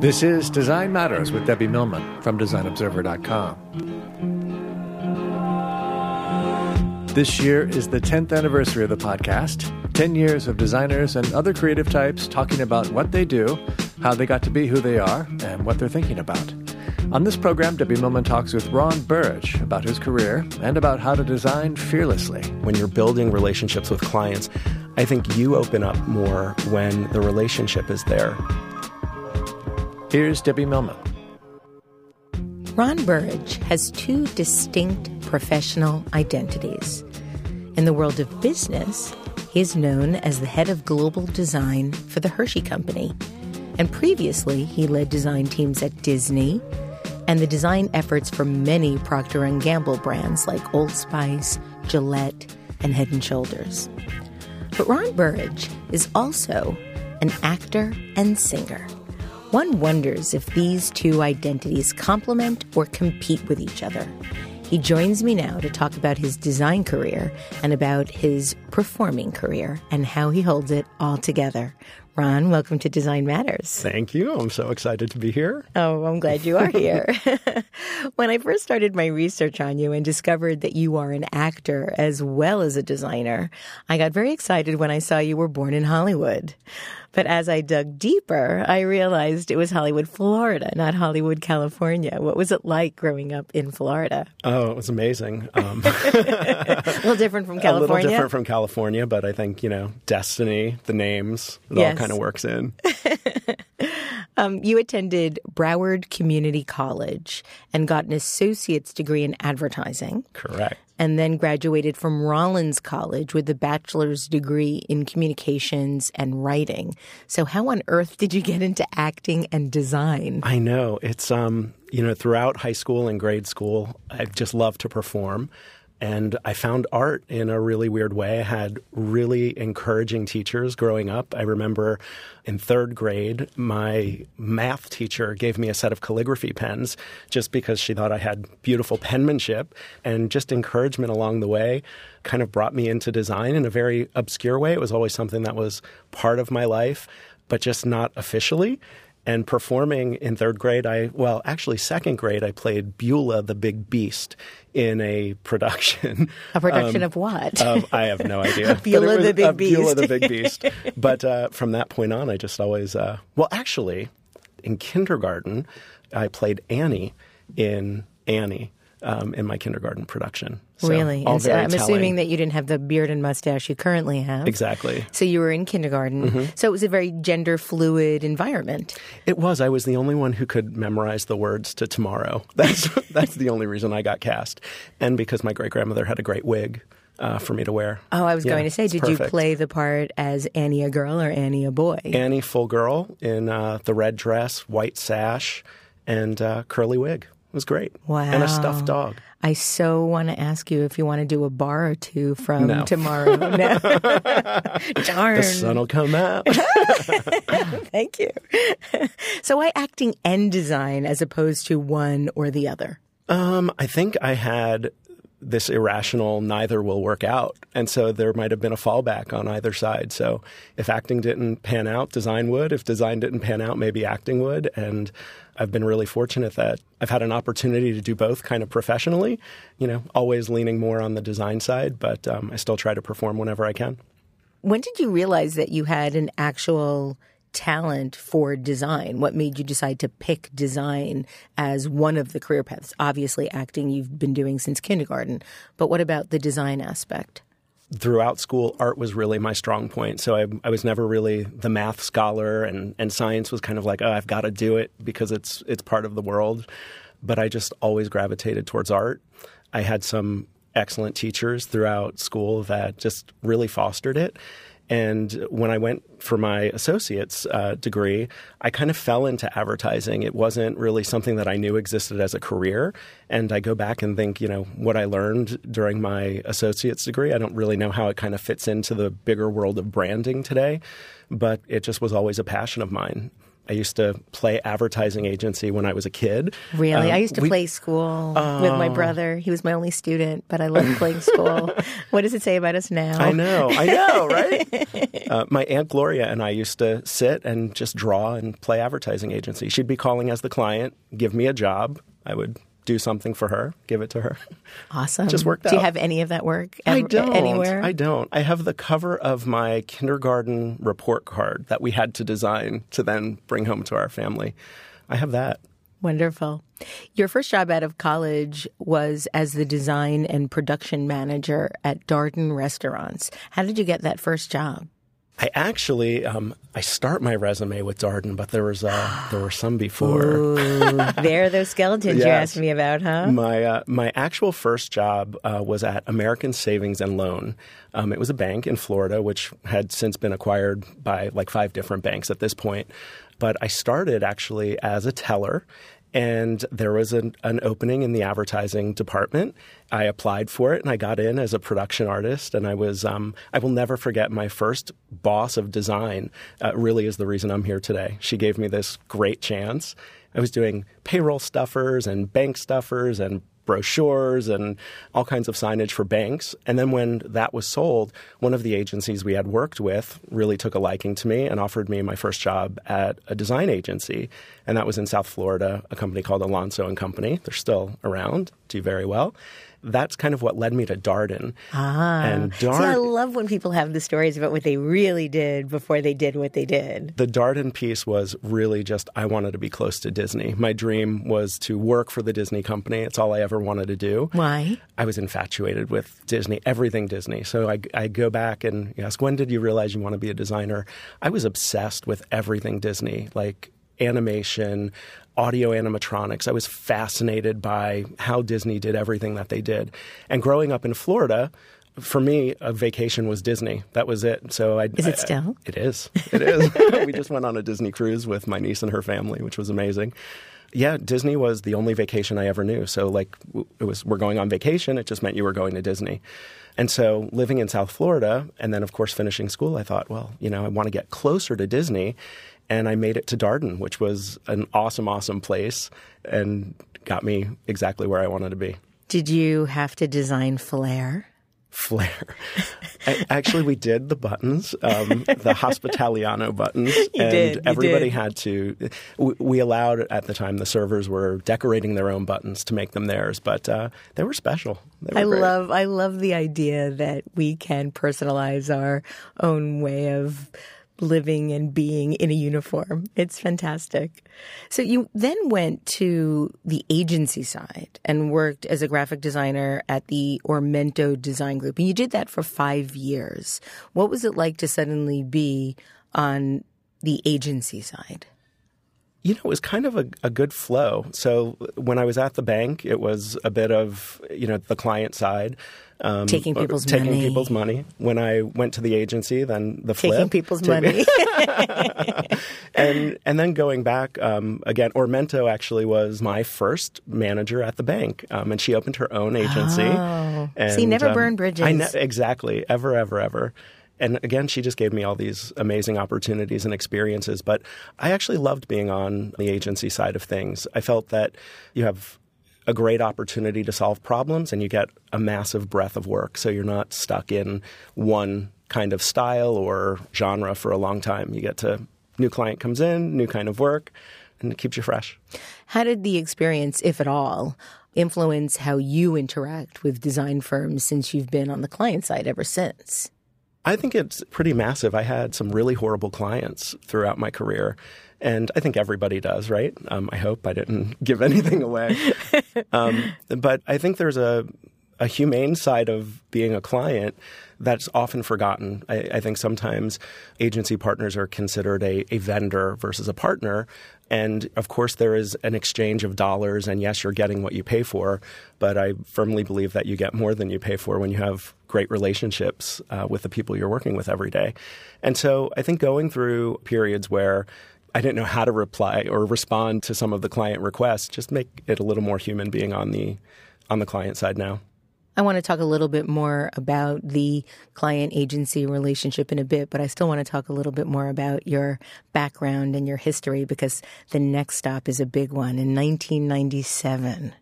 This is Design Matters with Debbie Millman from DesignObserver.com. This year is the 10th anniversary of the podcast. 10 years of designers and other creative types talking about what they do, how they got to be who they are, and what they're thinking about. On this program, Debbie Millman talks with Ron Burrage about his career and about how to design fearlessly. When you're building relationships with clients, I think you open up more when the relationship is there. Here's Debbie Millman. Ron Burrage has two distinct professional identities. In the world of business, he is known as the head of global design for the Hershey Company. And previously, he led design teams at Disney and the design efforts for many Procter & Gamble brands like Old Spice, Gillette, and Head & Shoulders. But Ron Burrage is also an actor and singer. One wonders if these two identities complement or compete with each other. He joins me now to talk about his design career and about his performing career and how he holds it all together. Ron, welcome to Design Matters. Thank you. I'm so excited to be here. Oh, I'm glad you are here. when I first started my research on you and discovered that you are an actor as well as a designer, I got very excited when I saw you were born in Hollywood. But as I dug deeper, I realized it was Hollywood, Florida, not Hollywood, California. What was it like growing up in Florida? Oh, it was amazing. Um, a little different from California. A little different from California, but I think, you know, destiny, the names, it yes. all kind of works in. Um, you attended Broward Community College and got an associate's degree in advertising. Correct. And then graduated from Rollins College with a bachelor's degree in communications and writing. So, how on earth did you get into acting and design? I know. It's, um, you know, throughout high school and grade school, I just loved to perform. And I found art in a really weird way. I had really encouraging teachers growing up. I remember in third grade, my math teacher gave me a set of calligraphy pens just because she thought I had beautiful penmanship and just encouragement along the way kind of brought me into design in a very obscure way. It was always something that was part of my life, but just not officially. And performing in third grade, I, well, actually, second grade, I played Beulah the Big Beast in a production. A production um, of what? I have no idea. Beulah the Big Beast. Beulah the Big Beast. but uh, from that point on, I just always, uh, well, actually, in kindergarten, I played Annie in Annie um, in my kindergarten production. So, really? and so I'm telling. assuming that you didn't have the beard and mustache you currently have. Exactly. So you were in kindergarten. Mm-hmm. So it was a very gender fluid environment. It was. I was the only one who could memorize the words to tomorrow. That's that's the only reason I got cast. And because my great grandmother had a great wig. Uh, for me to wear. Oh, I was yeah, going to say, did perfect. you play the part as Annie a girl or Annie a boy? Annie full girl in uh, the red dress, white sash, and uh, curly wig. It was great. Wow. And a stuffed dog. I so want to ask you if you want to do a bar or two from no. tomorrow. No. Darn. The sun will come out. Thank you. So why acting and design as opposed to one or the other? Um, I think I had this irrational neither will work out. And so there might have been a fallback on either side. So if acting didn't pan out, design would. If design didn't pan out, maybe acting would. And I've been really fortunate that I've had an opportunity to do both kind of professionally, you know, always leaning more on the design side, but um, I still try to perform whenever I can. When did you realize that you had an actual talent for design? What made you decide to pick design as one of the career paths? Obviously, acting you've been doing since kindergarten, but what about the design aspect? Throughout school, art was really my strong point. So I, I, was never really the math scholar, and, and science was kind of like, oh, I've got to do it because it's it's part of the world. But I just always gravitated towards art. I had some excellent teachers throughout school that just really fostered it. And when I went for my associate's uh, degree, I kind of fell into advertising. It wasn't really something that I knew existed as a career. And I go back and think, you know, what I learned during my associate's degree, I don't really know how it kind of fits into the bigger world of branding today, but it just was always a passion of mine. I used to play advertising agency when I was a kid. Really? Um, I used to we- play school with my brother. He was my only student, but I loved playing school. what does it say about us now? I know, I know, right? uh, my aunt Gloria and I used to sit and just draw and play advertising agency. She'd be calling as the client, give me a job. I would do something for her, give it to her. Awesome. Just worked Do you have any of that work I don't. anywhere? I don't. I have the cover of my kindergarten report card that we had to design to then bring home to our family. I have that. Wonderful. Your first job out of college was as the design and production manager at Darden Restaurants. How did you get that first job? I actually, um, I start my resume with Darden, but there was uh, there were some before. Ooh, there are those skeletons you asked me about, huh? My uh, my actual first job uh, was at American Savings and Loan. Um, it was a bank in Florida, which had since been acquired by like five different banks at this point. But I started actually as a teller, and there was an, an opening in the advertising department. I applied for it, and I got in as a production artist. And I was um, I will never forget my first boss of design. Uh, really is the reason I'm here today. She gave me this great chance. I was doing payroll stuffers and bank stuffers and brochures and all kinds of signage for banks. And then when that was sold, one of the agencies we had worked with really took a liking to me and offered me my first job at a design agency. And that was in South Florida, a company called Alonso and Company. They're still around, do very well. That's kind of what led me to Darden. Ah. And See, I love when people have the stories about what they really did before they did what they did. the Darden piece was really just I wanted to be close to Disney. My dream was to work for the Disney company. It's all I ever wanted to do. Why? I was infatuated with Disney, everything Disney. So I, I go back and ask, when did you realize you want to be a designer? I was obsessed with everything Disney, like animation, audio animatronics. I was fascinated by how Disney did everything that they did. And growing up in Florida, for me, a vacation was Disney. That was it. So I Is it I- still? it is. It is. we just went on a Disney cruise with my niece and her family, which was amazing. Yeah, Disney was the only vacation I ever knew. So like it was we're going on vacation, it just meant you were going to Disney. And so living in South Florida and then of course finishing school, I thought, well, you know, I want to get closer to Disney and I made it to Darden, which was an awesome awesome place and got me exactly where I wanted to be. Did you have to design flair? Flair. I, actually, we did the buttons, um, the Hospitaliano buttons, You and did, everybody did. had to. We, we allowed at the time the servers were decorating their own buttons to make them theirs, but uh, they were special. They were I great. love I love the idea that we can personalize our own way of living and being in a uniform. It's fantastic. So you then went to the agency side and worked as a graphic designer at the Ormento Design Group. And you did that for 5 years. What was it like to suddenly be on the agency side? You know, it was kind of a, a good flow. So when I was at the bank, it was a bit of you know the client side, um, Taking people's taking money. people's money. When I went to the agency, then the flip, Taking people's money. and and then going back um, again, Ormento actually was my first manager at the bank, um, and she opened her own agency. Oh. and, See, never um, burn bridges. I ne- exactly, ever, ever, ever. And again, she just gave me all these amazing opportunities and experiences. But I actually loved being on the agency side of things. I felt that you have a great opportunity to solve problems and you get a massive breadth of work. So you're not stuck in one kind of style or genre for a long time. You get to new client comes in, new kind of work, and it keeps you fresh. How did the experience, if at all, influence how you interact with design firms since you've been on the client side ever since? I think it's pretty massive. I had some really horrible clients throughout my career. And I think everybody does, right? Um, I hope I didn't give anything away. um, but I think there's a, a humane side of being a client that's often forgotten. I, I think sometimes agency partners are considered a, a vendor versus a partner. And of course, there is an exchange of dollars, and yes, you're getting what you pay for. But I firmly believe that you get more than you pay for when you have great relationships uh, with the people you're working with every day. And so I think going through periods where I didn't know how to reply or respond to some of the client requests just make it a little more human being on the on the client side now. I want to talk a little bit more about the client agency relationship in a bit, but I still want to talk a little bit more about your background and your history because the next stop is a big one. In 1997,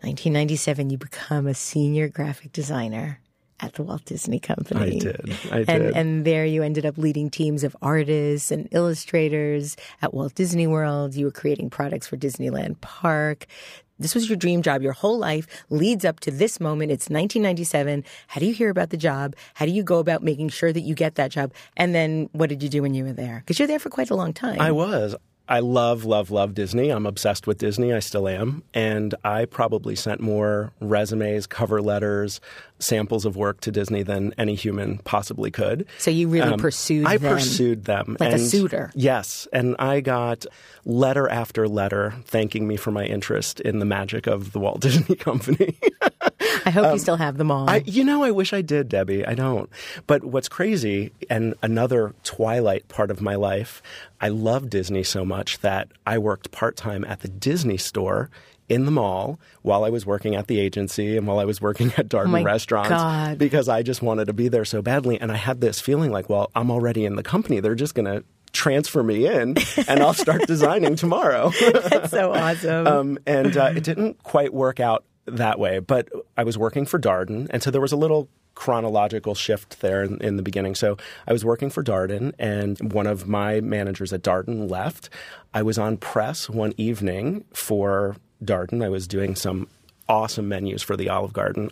1997, you become a senior graphic designer at the Walt Disney Company. I did. I and, did. And there you ended up leading teams of artists and illustrators at Walt Disney World. You were creating products for Disneyland Park. This was your dream job. Your whole life leads up to this moment. It's 1997. How do you hear about the job? How do you go about making sure that you get that job? And then what did you do when you were there? Because you're there for quite a long time. I was. I love, love, love Disney. I'm obsessed with Disney. I still am. And I probably sent more resumes, cover letters, samples of work to Disney than any human possibly could. So you really um, pursued I them. pursued them. Like and, a suitor. Yes. And I got letter after letter thanking me for my interest in the magic of the Walt Disney Company. I hope um, you still have them all. I, you know, I wish I did, Debbie. I don't. But what's crazy, and another twilight part of my life, I love Disney so much that I worked part time at the Disney store in the mall while I was working at the agency and while I was working at Darden oh restaurants God. because I just wanted to be there so badly. And I had this feeling like, well, I'm already in the company. They're just going to transfer me in and I'll start designing tomorrow. That's so awesome. Um, and uh, it didn't quite work out that way. But I was working for Darden, and so there was a little chronological shift there in, in, the beginning. So I was working for Darden, and one of my managers at Darden left. I was on press one evening for Darden. I was doing some awesome menus for the Olive Garden.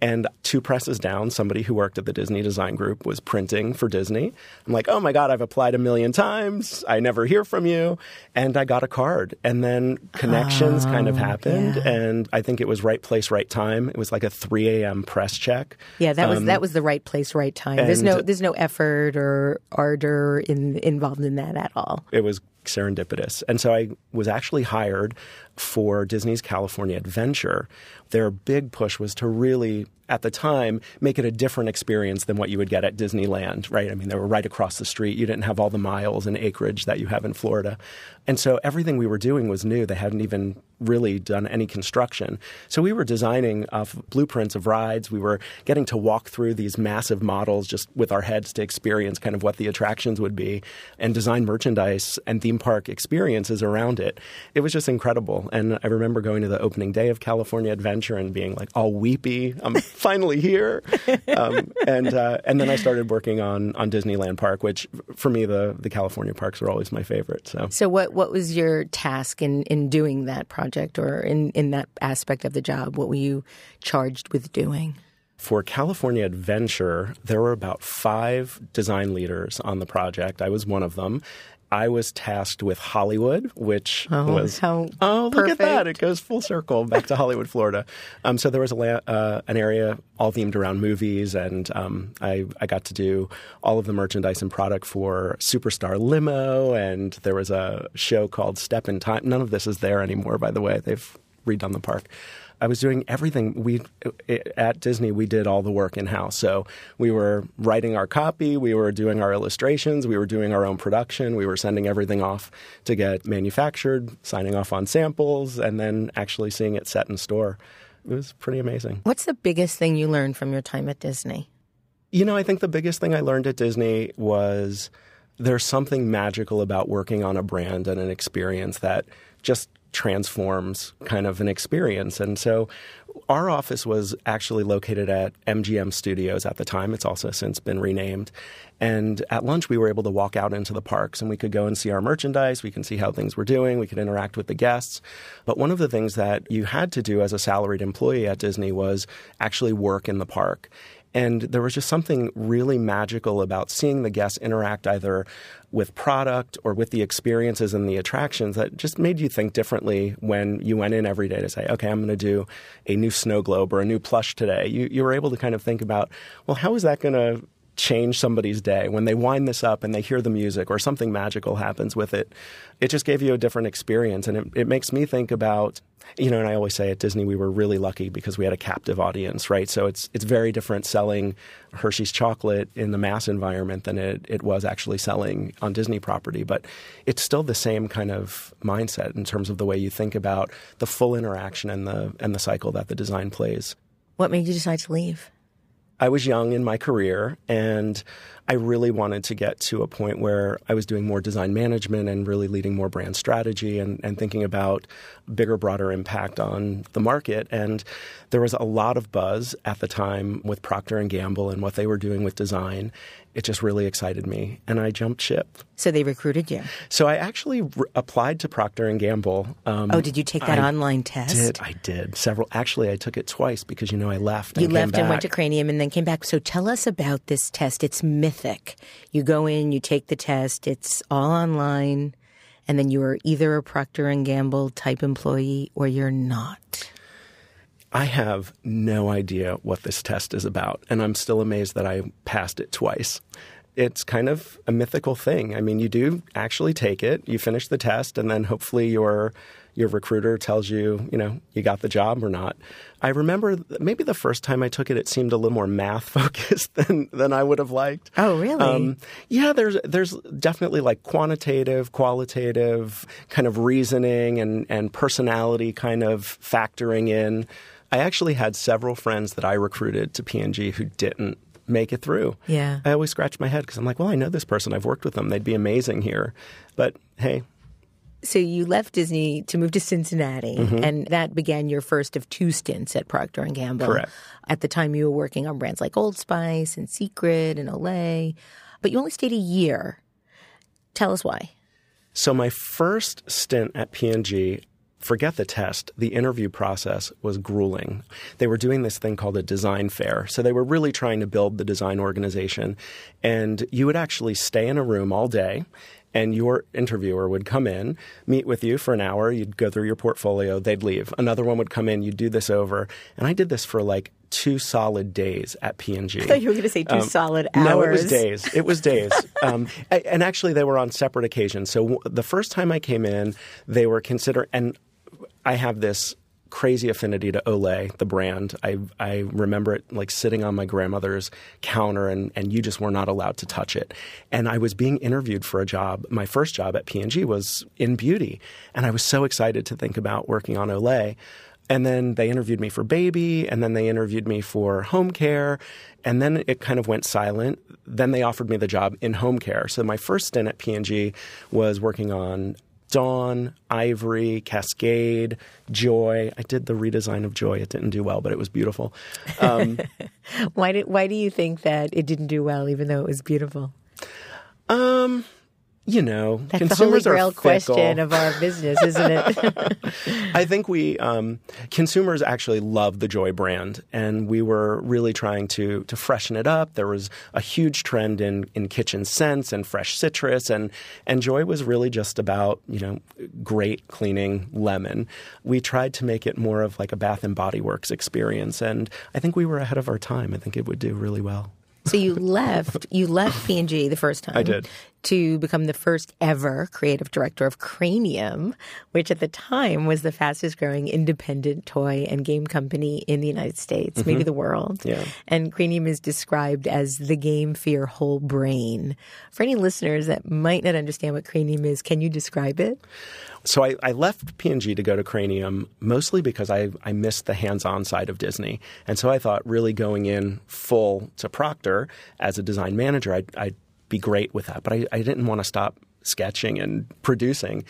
And two presses down, somebody who worked at the Disney Design Group was printing for Disney. I'm like, oh my God, I've applied a million times. I never hear from you. And I got a card. And then connections oh, kind of happened. Yeah. And I think it was right place, right time. It was like a 3 a.m. press check. Yeah, that was um, that was the right place, right time. There's no there's no effort or ardor in, involved in that at all. It was serendipitous. And so I was actually hired for Disney's California Adventure. Their big push was to really at the time make it a different experience than what you would get at Disneyland, right? I mean, they were right across the street. You didn't have all the miles and acreage that you have in Florida. And so everything we were doing was new. They hadn't even really done any construction. So we were designing uh, off blueprints of rides. We were getting to walk through these massive models just with our heads to experience kind of what the attractions would be and design merchandise and theme park experiences around it. It was just incredible. And I remember going to the opening day of California Adventure and being like all weepy. I'm finally here. Um, and uh, and then I started working on on Disneyland Park, which for me the the California parks are always my favorite. So so what what was your task in in doing that project or in in that aspect of the job? What were you charged with doing? For California Adventure, there were about five design leaders on the project. I was one of them. I was tasked with Hollywood, which oh, was how oh perfect. look at that! It goes full circle back to Hollywood, Florida. Um, so there was a, uh, an area all themed around movies, and um, I, I got to do all of the merchandise and product for Superstar Limo, and there was a show called Step in Time. None of this is there anymore, by the way. They've redone the park. I was doing everything. We at Disney we did all the work in house. So we were writing our copy, we were doing our illustrations, we were doing our own production, we were sending everything off to get manufactured, signing off on samples, and then actually seeing it set in store. It was pretty amazing. What's the biggest thing you learned from your time at Disney? You know, I think the biggest thing I learned at Disney was there's something magical about working on a brand and an experience that just transforms kind of an experience. And so our office was actually located at MGM Studios at the time. It's also since been renamed. And at lunch, we were able to walk out into the parks and we could go and see our merchandise. We can see how things were doing. We could interact with the guests. But one of the things that you had to do as a salaried employee at Disney was actually work in the park. And there was just something really magical about seeing the guests interact either with product or with the experiences and the attractions that just made you think differently when you went in every day to say, okay, I'm going to do a new snow globe or a new plush today. You, you were able to kind of think about, well, how is that going to change somebody's day when they wind this up and they hear the music or something magical happens with it it just gave you a different experience and it, it makes me think about you know, and I always say at Disney we were really lucky because we had a captive audience, right? So it's it's very different selling Hershey's chocolate in the mass environment than it, it was actually selling on Disney property. But it's still the same kind of mindset in terms of the way you think about the full interaction and the and the cycle that the design plays. What made you decide to leave? I was young in my career and I really wanted to get to a point where I was doing more design management and really leading more brand strategy and, and thinking about bigger, broader impact on the market. And there was a lot of buzz at the time with Procter and Gamble and what they were doing with design. It just really excited me, and I jumped ship. So they recruited you. So I actually re- applied to Procter and Gamble. Um, oh, did you take that I online test? Did I did several? Actually, I took it twice because you know I left. You left and went to Cranium and then came back. So tell us about this test. It's mythic. You go in, you take the test. It's all online, and then you are either a Procter and Gamble type employee or you're not. I have no idea what this test is about, and I'm still amazed that I passed it twice. It's kind of a mythical thing. I mean, you do actually take it, you finish the test, and then hopefully your your recruiter tells you, you know, you got the job or not. I remember maybe the first time I took it, it seemed a little more math focused than than I would have liked. Oh, really? Um, yeah, there's there's definitely like quantitative, qualitative kind of reasoning and and personality kind of factoring in. I actually had several friends that I recruited to P&G who didn't make it through. Yeah. I always scratch my head because I'm like, well, I know this person. I've worked with them. They'd be amazing here. But hey. So you left Disney to move to Cincinnati, mm-hmm. and that began your first of two stints at Procter and Gamble. Correct. At the time, you were working on brands like Old Spice and Secret and Olay, but you only stayed a year. Tell us why. So my first stint at P&G, forget the test, the interview process was grueling. They were doing this thing called a design fair. So they were really trying to build the design organization. And you would actually stay in a room all day and your interviewer would come in, meet with you for an hour, you'd go through your portfolio, they'd leave. Another one would come in, you'd do this over. And I did this for like two solid days at P&G. I thought you were going to say two um, solid hours. No, it was days. It was days. um, and actually, they were on separate occasions. So the first time I came in, they were considered, and I have this crazy affinity to Olay, the brand. I I remember it like sitting on my grandmother's counter and and you just were not allowed to touch it. And I was being interviewed for a job. My first job at P&G was in beauty, and I was so excited to think about working on Olay. And then they interviewed me for baby, and then they interviewed me for home care, and then it kind of went silent. Then they offered me the job in home care. So my first stint at P&G was working on Dawn, Ivory, Cascade, Joy. I did the redesign of Joy. It didn't do well, but it was beautiful. Um, why did Why do you think that it didn't do well, even though it was beautiful? Um, you know, That's consumers the holy grail are question of our business, isn't it? I think we um, consumers actually love the Joy brand, and we were really trying to to freshen it up. There was a huge trend in in kitchen scents and fresh citrus, and and Joy was really just about you know great cleaning lemon. We tried to make it more of like a Bath and Body Works experience, and I think we were ahead of our time. I think it would do really well. So you left you left P&G the first time. I did to become the first ever creative director of Cranium, which at the time was the fastest growing independent toy and game company in the United States, mm-hmm. maybe the world. Yeah. And Cranium is described as the game for your whole brain. For any listeners that might not understand what Cranium is, can you describe it? So I, I left P&G to go to Cranium mostly because I, I missed the hands-on side of Disney. And so I thought really going in full to Procter as a design manager, I'd, I'd be great with that. But I, I didn't want to stop sketching and producing.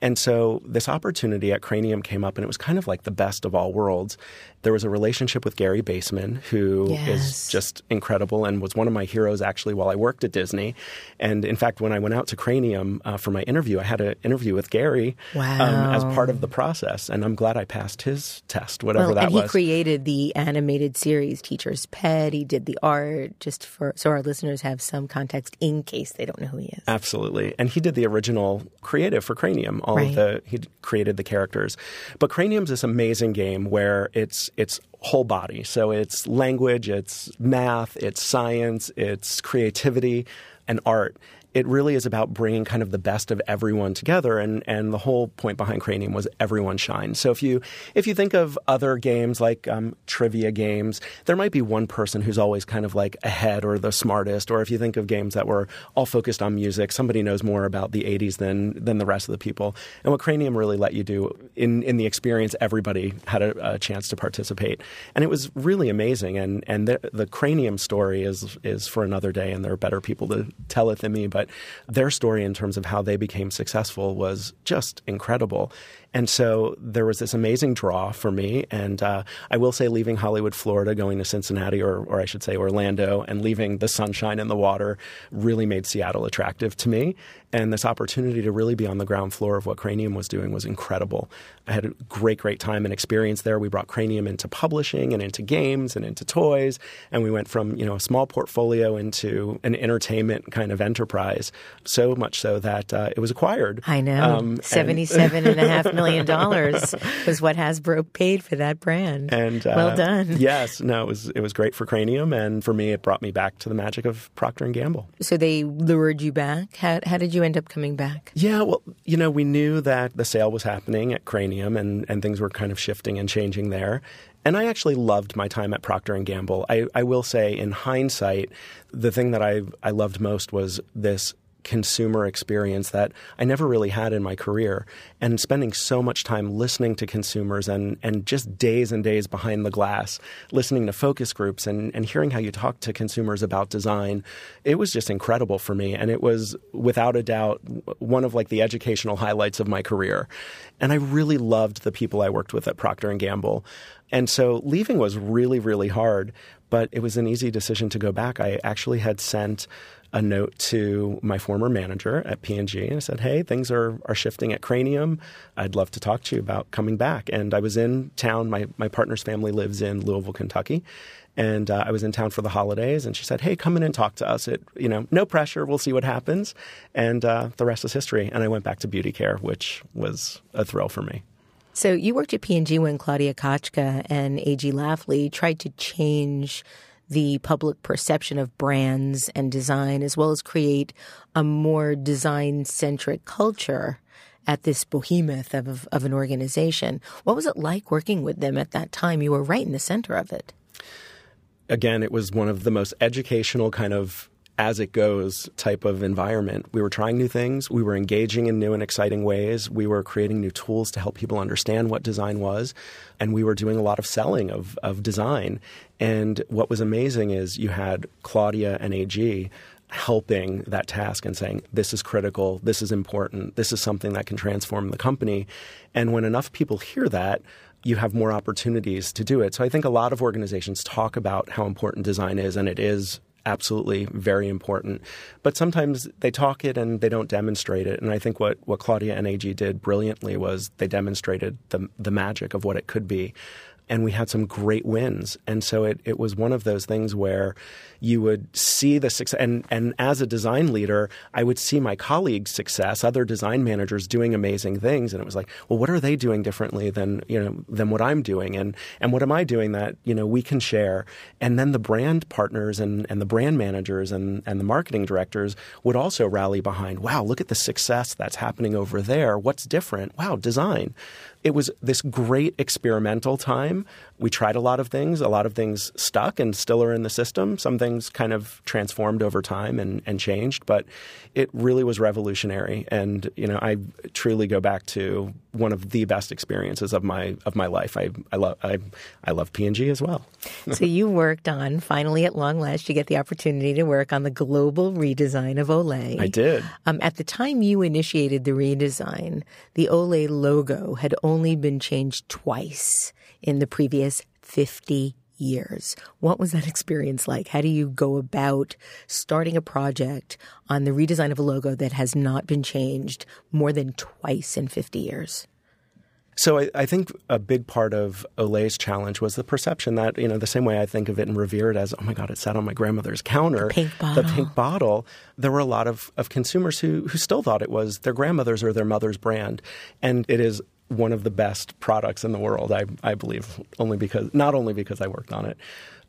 And so this opportunity at Cranium came up, and it was kind of like the best of all worlds. There was a relationship with Gary Baseman, who yes. is just incredible and was one of my heroes actually while I worked at Disney. And in fact, when I went out to Cranium uh, for my interview, I had an interview with Gary wow. um, as part of the process. And I'm glad I passed his test, whatever well, that and was. He created the animated series Teacher's Pet. He did the art, just for so our listeners have some context in case they don't know who he is. Absolutely. And he did the original creative for Cranium. All right. of the he created the characters. But Cranium's this amazing game where it's whole body. So it's language, it's math, it's science, it's creativity and art it really is about bringing kind of the best of everyone together. And, and the whole point behind Cranium was everyone shines. So if you, if you think of other games like um, trivia games, there might be one person who's always kind of like ahead or the smartest. Or if you think of games that were all focused on music, somebody knows more about the 80s than, than the rest of the people. And what Cranium really let you do in, in the experience, everybody had a, a chance to participate. And it was really amazing. And, and the, the Cranium story is, is for another day, and there are better people to tell it than me. But their story in terms of how they became successful was just incredible. And so there was this amazing draw for me. And uh, I will say, leaving Hollywood, Florida, going to Cincinnati, or, or I should say Orlando, and leaving the sunshine and the water really made Seattle attractive to me. And this opportunity to really be on the ground floor of what Cranium was doing was incredible. I had a great, great time and experience there. We brought Cranium into publishing and into games and into toys. And we went from, you know, a small portfolio into an entertainment kind of enterprise. So much so that uh, it was acquired. I know. Um, Seventy-seven and, and a half million dollars was what Hasbro paid for that brand. And uh, well done. Yes, no, it was it was great for Cranium, and for me, it brought me back to the magic of Procter and Gamble. So they lured you back. How, how did you end up coming back? Yeah, well, you know, we knew that the sale was happening at Cranium, and and things were kind of shifting and changing there. And I actually loved my time at Procter and Gamble. I, I will say, in hindsight, the thing that I I loved most was this consumer experience that I never really had in my career. And spending so much time listening to consumers and, and just days and days behind the glass, listening to focus groups and, and hearing how you talk to consumers about design, it was just incredible for me. And it was without a doubt one of like the educational highlights of my career. And I really loved the people I worked with at Procter and Gamble. And so leaving was really, really hard, but it was an easy decision to go back. I actually had sent a note to my former manager at P&G and I said, "Hey, things are are shifting at Cranium. I'd love to talk to you about coming back." And I was in town. My my partner's family lives in Louisville, Kentucky, and uh, I was in town for the holidays. And she said, "Hey, come in and talk to us. It you know, no pressure. We'll see what happens." And uh, the rest is history. And I went back to beauty care, which was a thrill for me. So you worked at P&G when Claudia Kotchka and A.G. Lafley tried to change the public perception of brands and design, as well as create a more design centric culture at this behemoth of, of an organization. What was it like working with them at that time? You were right in the center of it. Again, it was one of the most educational kind of as it goes type of environment. We were trying new things. We were engaging in new and exciting ways. We were creating new tools to help people understand what design was. And we were doing a lot of selling of, of design. And what was amazing is you had Claudia and AG helping that task and saying, this is critical, this is important, this is something that can transform the company. And when enough people hear that, you have more opportunities to do it. So I think a lot of organizations talk about how important design is, and it is absolutely very important. But sometimes they talk it and they don't demonstrate it. And I think what, what Claudia and did brilliantly was they demonstrated the, the magic of what it could be and we had some great wins. And so it, it was one of those things where you would see the success. And, and as a design leader, I would see my colleagues' success, other design managers doing amazing things. And it was like, well, what are they doing differently than, you know, than what I'm doing? And, and what am I doing that, you know, we can share? And then the brand partners and, and the brand managers and, and the marketing directors would also rally behind, wow, look at the success that's happening over there. What's different? Wow, design it was this great experimental time. We tried a lot of things. A lot of things stuck and still are in the system. Some things kind of transformed over time and, and changed, but it really was revolutionary. And you know, I truly go back to one of the best experiences of my of my life. I I love I I love P&G as well. so you worked on finally at long last you get the opportunity to work on the global redesign of Olay. I did. Um, at the time you initiated the redesign, the Olay logo had only been changed twice in the previous 50 years. What was that experience like? How do you go about starting a project on the redesign of a logo that has not been changed more than twice in 50 years? So I, I, think a big part of Olay's challenge was the perception that, you know, the same way I think of it and revere it as, oh my God, it sat on my grandmother's counter. The pink bottle. The pink bottle. There were a lot of, of consumers who, who still thought it was their grandmother's or their mother's brand. And it is one of the best products in the world, I, I believe, only because not only because I worked on it.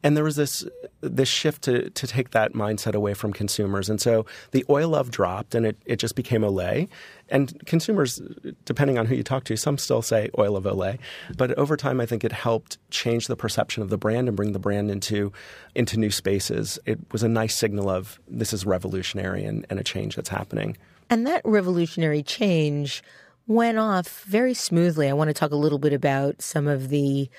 And there was this this shift to to take that mindset away from consumers. And so the oil of dropped and it, it just became Olay. And consumers, depending on who you talk to, some still say oil of Olay. But over time I think it helped change the perception of the brand and bring the brand into into new spaces. It was a nice signal of this is revolutionary and, and a change that's happening. And that revolutionary change went off very smoothly. I want to talk a little bit about some of the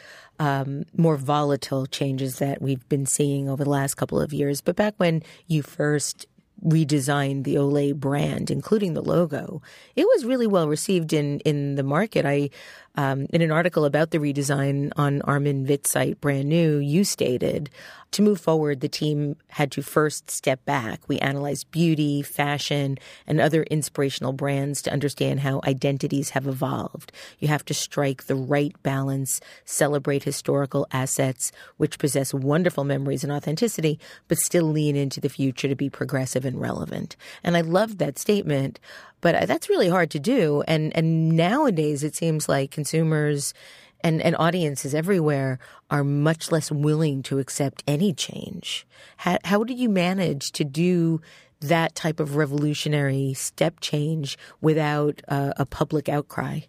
um, more volatile changes that we've been seeing over the last couple of years. But back when you first redesigned the Olay brand, including the logo, it was really well received in in the market. I um, in an article about the redesign on Armin Vit's site, brand new, you stated to move forward, the team had to first step back. We analyzed beauty, fashion, and other inspirational brands to understand how identities have evolved. You have to strike the right balance, celebrate historical assets, which possess wonderful memories and authenticity, but still lean into the future to be progressive and relevant. And I loved that statement, but that's really hard to do. And, and nowadays it seems like consumers and, and audiences everywhere are much less willing to accept any change. How, how you manage to do that type of revolutionary step change without uh, a public outcry?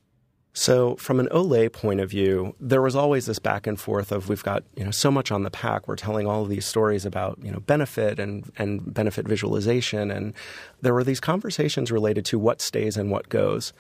So, from an Olay point of view, there was always this back and forth of we've got you know so much on the pack. We're telling all of these stories about you know benefit and and benefit visualization, and there were these conversations related to what stays and what goes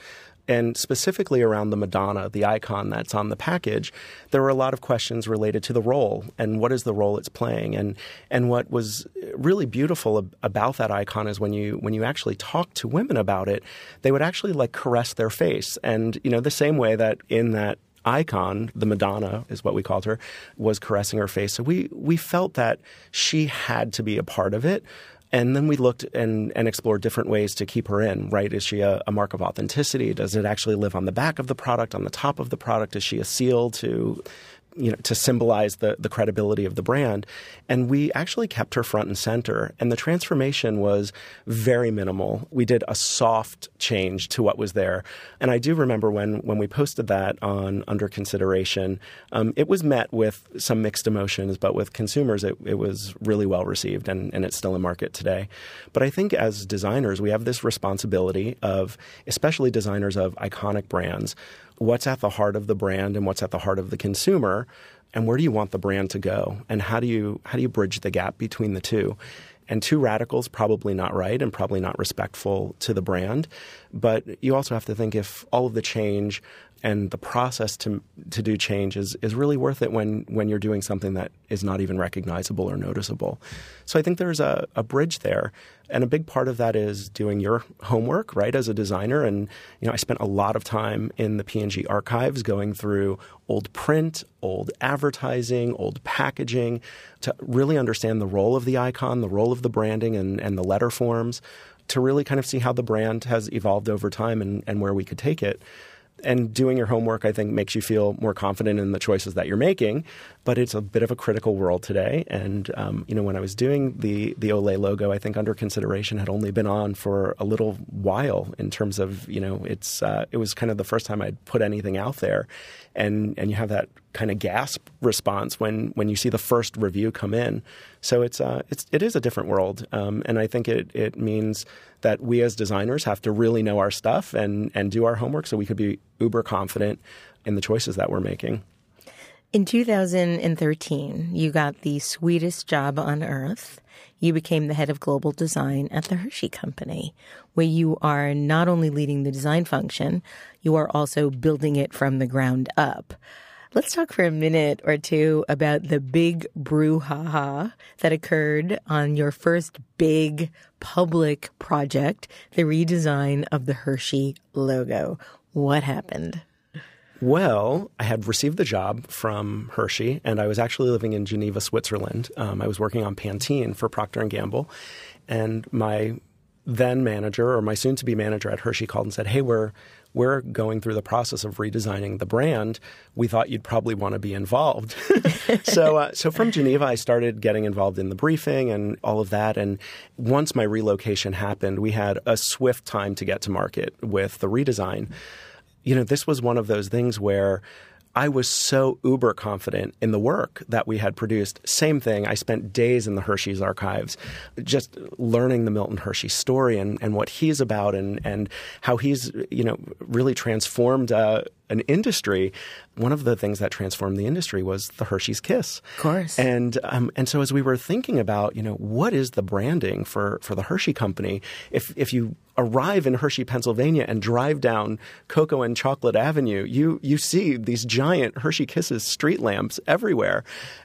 and specifically around the Madonna, the icon that's on the package, there were a lot of questions related to the role and what is the role it's playing. And and what was really beautiful about that icon is when you when you actually talk to women about it, they would actually like caress their face, and you know the same way that in that icon, the Madonna is what we called her, was caressing her face. So we we felt that she had to be a part of it. And then we looked and, and explored different ways to keep her in, right? Is she a, a, mark of authenticity? Does it actually live on the back of the product, on the top of the product? Is she a seal to you know, to symbolize the, the credibility of the brand. And we actually kept her front and center. And the transformation was very minimal. We did a soft change to what was there. And I do remember when, when we posted that on Under Consideration, um, it was met with some mixed emotions, but with consumers, it, it was really well received and, and it's still in market today. But I think as designers, we have this responsibility of, especially designers of iconic brands, what's at the heart of the brand and what's at the heart of the consumer and where do you want the brand to go? And how do you how do you bridge the gap between the two? And two radicals probably not right and probably not respectful to the brand. But you also have to think if all of the change and the process to to do change is, is really worth it when when you're doing something that is not even recognizable or noticeable. So I think there's a, a bridge there. And a big part of that is doing your homework, right, as a designer. And you know, I spent a lot of time in the P&G archives going through old print, old advertising, old packaging to really understand the role of the icon, the role of the branding and, and the letter forms, to really kind of see how the brand has evolved over time and, and where we could take it and doing your homework, I think, makes you feel more confident in the choices that you're making. But it's a bit of a critical world today. And um, you know, when I was doing the the Olay logo, I think under consideration had only been on for a little while in terms of you know, it's uh, it was kind of the first time I'd put anything out there, and and you have that kind of gasp response when when you see the first review come in. So it's uh, it's it is a different world, um, and I think it it means that we as designers have to really know our stuff and and do our homework so we could be uber confident in the choices that we're making. In 2013, you got the sweetest job on earth. You became the head of global design at the Hershey Company, where you are not only leading the design function, you are also building it from the ground up. Let's talk for a minute or two about the big brouhaha that occurred on your first big public project, the redesign of the Hershey logo. What happened? Well, I had received the job from Hershey, and I was actually living in Geneva, Switzerland. Um, I was working on Pantene for Procter and Gamble, and my then manager or my soon-to-be manager at Hershey called and said, "Hey, we're we're going through the process of redesigning the brand. We thought you'd probably want to be involved. so, uh, so from Geneva, I started getting involved in the briefing and all of that. And once my relocation happened, we had a swift time to get to market with the redesign. You know, this was one of those things where I was so uber confident in the work that we had produced. Same thing. I spent days in the Hershey's archives just learning the Milton Hershey story and, and what he's about and, and how he's, you know, really transformed uh, an industry, one of the things that transformed the industry was the Hershey's Kiss. Of course. And um, and so as we were thinking about, you know, what is the branding for for the Hershey company? If if you arrive in Hershey, Pennsylvania, and drive down Cocoa and Chocolate Avenue, you you see these giant Hershey Kisses street lamps everywhere.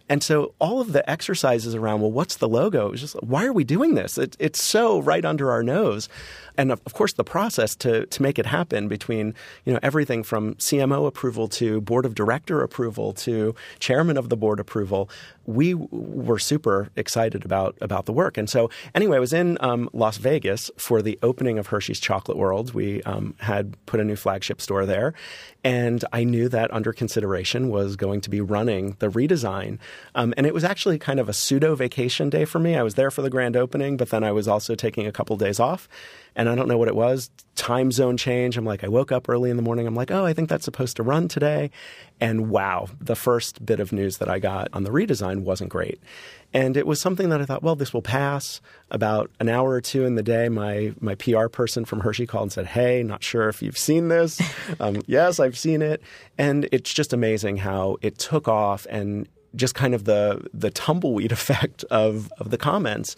And so all of the exercises around, well, what's the logo? It's just why are we doing this? It, it's so right under our nose and of course the process to to make it happen between you know everything from CMO approval to board of director approval to chairman of the board approval. We were super excited about about the work, and so anyway, I was in um, Las Vegas for the opening of Hershey's Chocolate World. We um, had put a new flagship store there, and I knew that under consideration was going to be running the redesign. Um, and it was actually kind of a pseudo vacation day for me. I was there for the grand opening, but then I was also taking a couple days off and I don't know what it was. Time zone change. I'm like, I woke up early in the morning. I'm like, oh, I think that's supposed to run today. And wow, the first bit of news that I got on the redesign wasn't great. And it was something that I thought, well, this will pass. About an hour or two in the day, my my PR person from Hershey called and said, "Hey, not sure if you've seen this." um, yes, I've seen it, and it's just amazing how it took off and just kind of the the tumbleweed effect of of the comments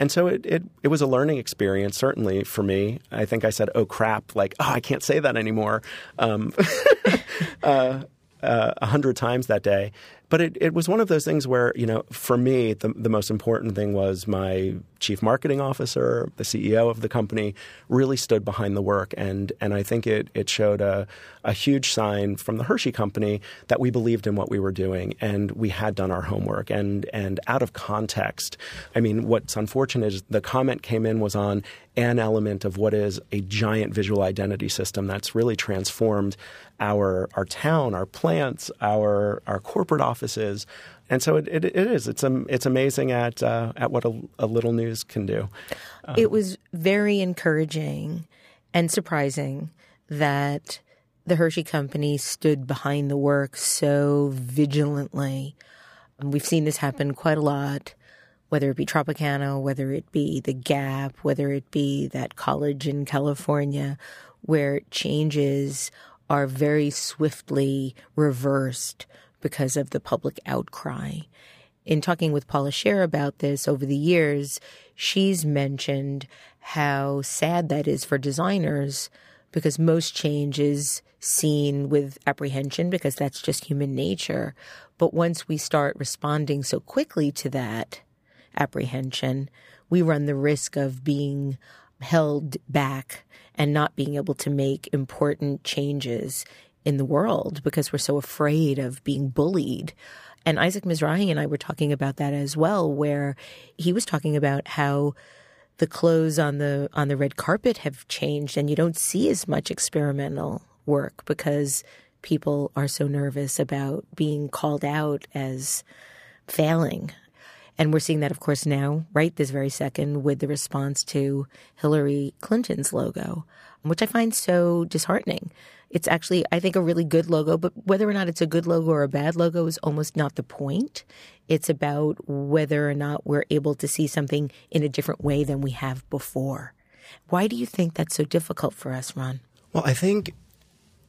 and so it, it, it was a learning experience, certainly for me. I think I said, oh crap, like, oh, I can't say that anymore um, uh, uh, a hundred times that day. But it, it was one of those things where, you know, for me, the, the most important thing was my chief marketing officer, the CEO of the company, really stood behind the work. And, and I think it, it showed a, a huge sign from the Hershey company that we believed in what we were doing and we had done our homework. And, and out of context, I mean, what's unfortunate is the comment came in was on an element of what is a giant visual identity system that's really transformed our our town, our plants, our our corporate and so it, it, it is. It's um, it's amazing at uh, at what a, a, little news can do. Um, it was very encouraging and surprising that the Hershey Company stood behind the work so vigilantly. We've seen this happen quite a lot, whether it be Tropicana, whether it be the Gap, whether it be that college in California, where changes are very swiftly reversed because of the public outcry. In talking with Paula Scher about this over the years, she's mentioned how sad that is for designers because most change is seen with apprehension because that's just human nature. But once we start responding so quickly to that apprehension, we run the risk of being held back and not being able to make important changes in the world because we're so afraid of being bullied. And Isaac Mizrahi and I were talking about that as well, where he was talking about how the clothes on the on the red carpet have changed and you don't see as much experimental work because people are so nervous about being called out as failing and we're seeing that, of course, now, right this very second, with the response to Hillary Clinton's logo, which I find so disheartening. It's actually, I think, a really good logo, but whether or not it's a good logo or a bad logo is almost not the point. It's about whether or not we're able to see something in a different way than we have before. Why do you think that's so difficult for us, Ron? Well, I think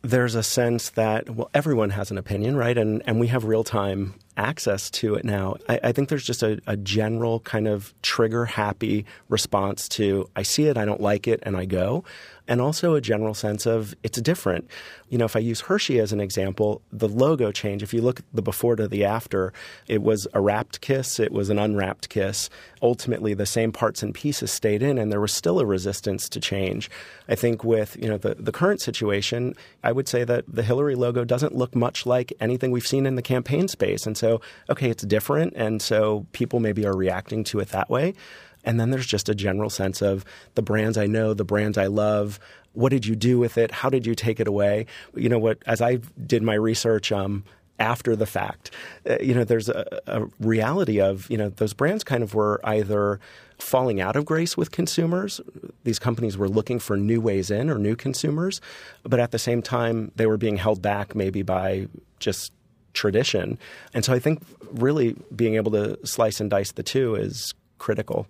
there's a sense that well everyone has an opinion right and and we have real time access to it now I, I, think there's just a, a general kind of trigger happy response to i see it i don't like it and i go and also a general sense of it's different. You know, if I use Hershey as an example, the logo change, if you look at the before to the after, it was a wrapped kiss, it was an unwrapped kiss. Ultimately, the same parts and pieces stayed in, and there was still a resistance to change. I think with, you know, the, the current situation, I would say that the Hillary logo doesn't look much like anything we've seen in the campaign space. And so, okay, it's different, and so people maybe are reacting to it that way. And then there's just a general sense of the brands I know, the brands I love. What did you do with it? How did you take it away? You know what? As I did my research, um, after the fact. Uh, you know, there's a, a, reality of, you know, those brands kind of were either falling out of grace with consumers. These companies were looking for new ways in or new consumers, but at the same time, they were being held back maybe by just tradition. And so I think really being able to slice and dice the two is critical.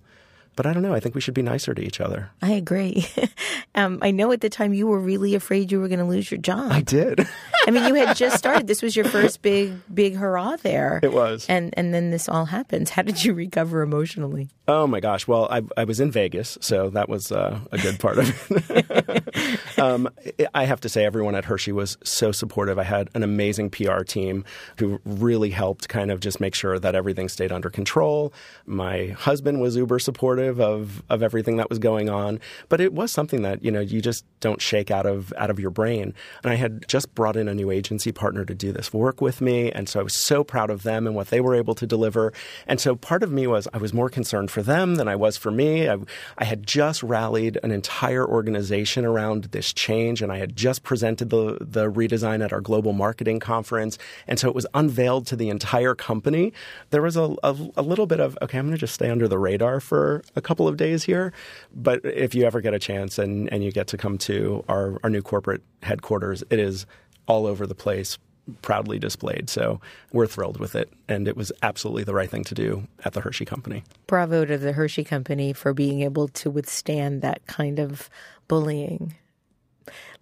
But I don't know. I think we should be nicer to each other. I agree. um, I know at the time you were really afraid you were going to lose your job. I did. I mean, you had just started. This was your first big, big hurrah there. It was. And and then this all happens. How did you recover emotionally? Oh my gosh! Well, I, I was in Vegas, so that was uh, a good part of it. um, I have to say, everyone at Hershey was so supportive. I had an amazing PR team who really helped kind of just make sure that everything stayed under control. My husband was uber supportive of of everything that was going on, but it was something that you know you just don't shake out of out of your brain. And I had just brought in a new agency partner to do this work with me, and so I was so proud of them and what they were able to deliver. And so part of me was I was more concerned for them than I was for me. I, I had just rallied an entire organization around this change, and I had just presented the the redesign at our global marketing conference, and so it was unveiled to the entire company. There was a, a, a little bit of okay, I'm going to just stay under the radar for a couple of days here, but if you ever get a chance and and you get to come to our our new corporate headquarters, it is all over the place proudly displayed. So we're thrilled with it. And it was absolutely the right thing to do at the Hershey Company. Bravo to the Hershey Company for being able to withstand that kind of bullying.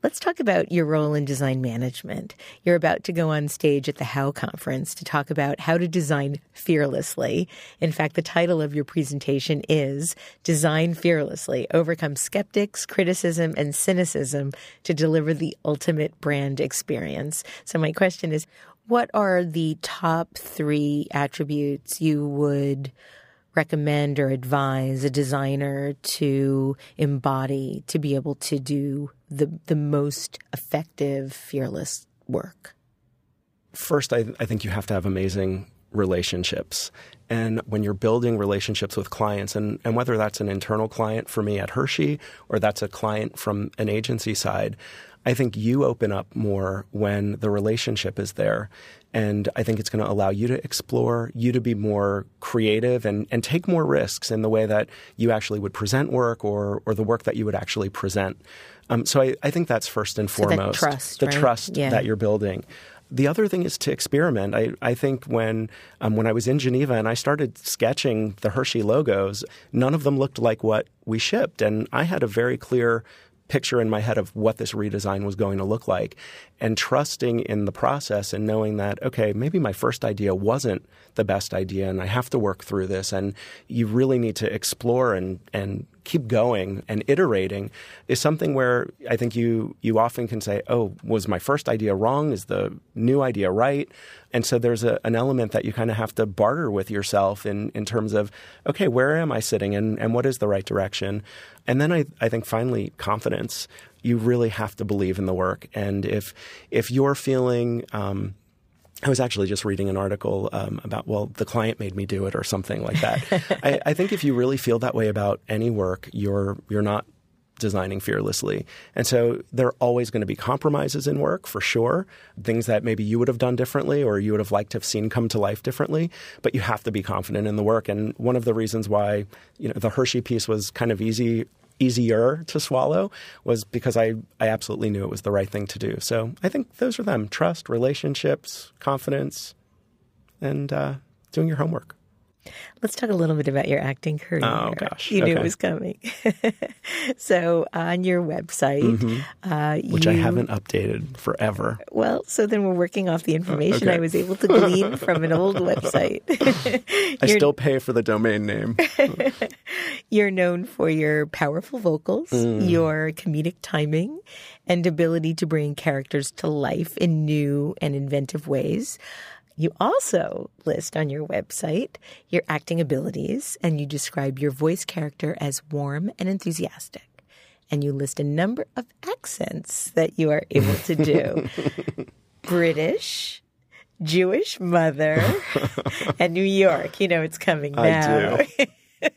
Let's talk about your role in design management. You're about to go on stage at the How conference to talk about how to design fearlessly. In fact, the title of your presentation is Design Fearlessly Overcome Skeptics, Criticism, and Cynicism to Deliver the Ultimate Brand Experience. So, my question is what are the top three attributes you would recommend or advise a designer to embody to be able to do the the most effective fearless work first I, I think you have to have amazing relationships and when you're building relationships with clients and, and whether that's an internal client for me at hershey or that's a client from an agency side I think you open up more when the relationship is there. And I think it's going to allow you to explore, you to be more creative and, and take more risks in the way that you actually would present work or, or the work that you would actually present. Um, so I, I, think that's first and so foremost. trust, the right? trust yeah. that you're building. The other thing is to experiment. I, I think when um, when I was in Geneva and I started sketching the Hershey logos, none of them looked like what we shipped, and I had a very clear picture in my head of what this redesign was going to look like and trusting in the process and knowing that, okay, maybe my first idea wasn't the best idea and I have to work through this. And you really need to explore and, and keep going and iterating is something where I think you you often can say, "Oh, was my first idea wrong? Is the new idea right?" And so there's a, an element that you kind of have to barter with yourself in in terms of, okay, where am I sitting and and what is the right direction? And then I I think finally confidence. You really have to believe in the work, and if if you're feeling um, I was actually just reading an article um, about, well, the client made me do it or something like that. I, I, think if you really feel that way about any work, you're you're not designing fearlessly. And so there are always going to be compromises in work for sure, things that maybe you would have done differently or you would have liked to have seen come to life differently, but you have to be confident in the work. And one of the reasons why, you know, the Hershey piece was kind of easy easier to swallow was because I, I absolutely knew it was the right thing to do. So I think those are them trust, relationships, confidence, and uh, doing your homework. Let's talk a little bit about your acting career. Oh gosh, you knew it was coming. so on your website, mm-hmm. uh, which you, I haven't updated forever. Well, so then we're working off the information okay. I was able to glean from an old website. I still pay for the domain name. You're known for your powerful vocals, Mm. your comedic timing, and ability to bring characters to life in new and inventive ways. You also list on your website your acting abilities and you describe your voice character as warm and enthusiastic. And you list a number of accents that you are able to do British, Jewish mother, and New York. You know, it's coming now. I do.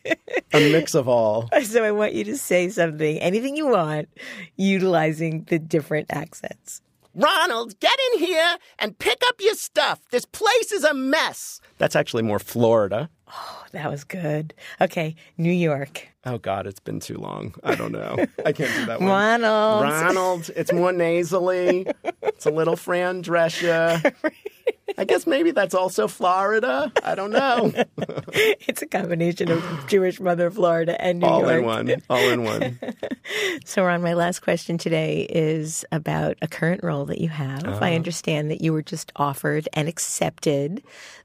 a mix of all. So I want you to say something, anything you want, utilizing the different accents. Ronald, get in here and pick up your stuff. This place is a mess. That's actually more Florida. Oh, that was good. Okay, New York. Oh God, it's been too long. I don't know. I can't do that one. Ronald. Ronald. It's more nasally. It's a little Fran Drescher. I guess maybe that's also Florida. I don't know. it's a combination of Jewish mother Florida and New All York. in one. All in one. So, Ron, my last question today is about a current role that you have. Uh-huh. I understand that you were just offered and accepted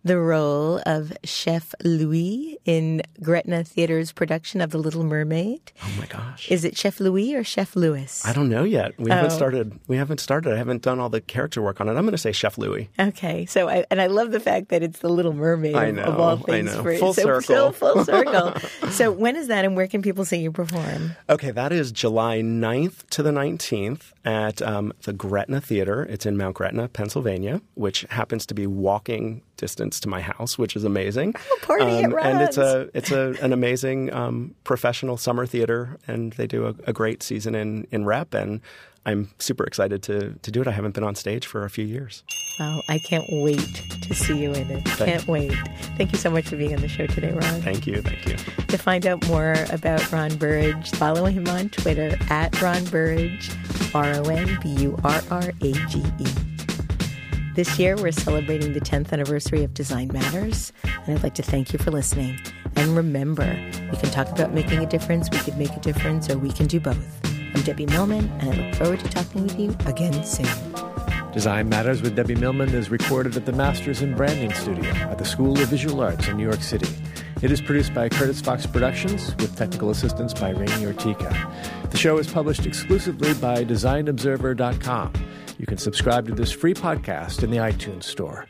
the role of Chef Louis in Gretna Theater's production of The Little Mermaid. Oh my gosh. Is it Chef Louis or Chef Louis? I don't know yet. We haven't Oh. started. We haven't started. I haven't done all the character work on it. I'm going to say Chef Louis. Okay, so I, and I love the fact that it's the Little Mermaid I of, of know, all I things. know. For, Full so, circle. So full circle. so when is that, and where can people see you perform? Okay, that is July 9th to the 19th at um, the Gretna Theater. It's in Mount Gretna, Pennsylvania, which happens to be walking distance to my house, which is amazing. Oh, party Um, and it's a it's a, an amazing um, professional summer theater, and they do a, a great season in in rep. And I'm super excited to to do it. I haven't been on stage for a few years. Oh, I can't wait to see you in it. Can't wait. Thank you so much for being on the show today, Ron. Thank you, thank you. To find out more about Ron Burrage, follow him on Twitter at Ron Burrage, R O N B U R R A G E. This year, we're celebrating the 10th anniversary of Design Matters, and I'd like to thank you for listening. And remember, we can talk about making a difference, we could make a difference, or we can do both. I'm Debbie Millman, and I look forward to talking with you again soon. Design Matters with Debbie Millman is recorded at the Masters in Branding Studio at the School of Visual Arts in New York City. It is produced by Curtis Fox Productions with technical assistance by Rainy Ortica. The show is published exclusively by DesignObserver.com. You can subscribe to this free podcast in the iTunes Store.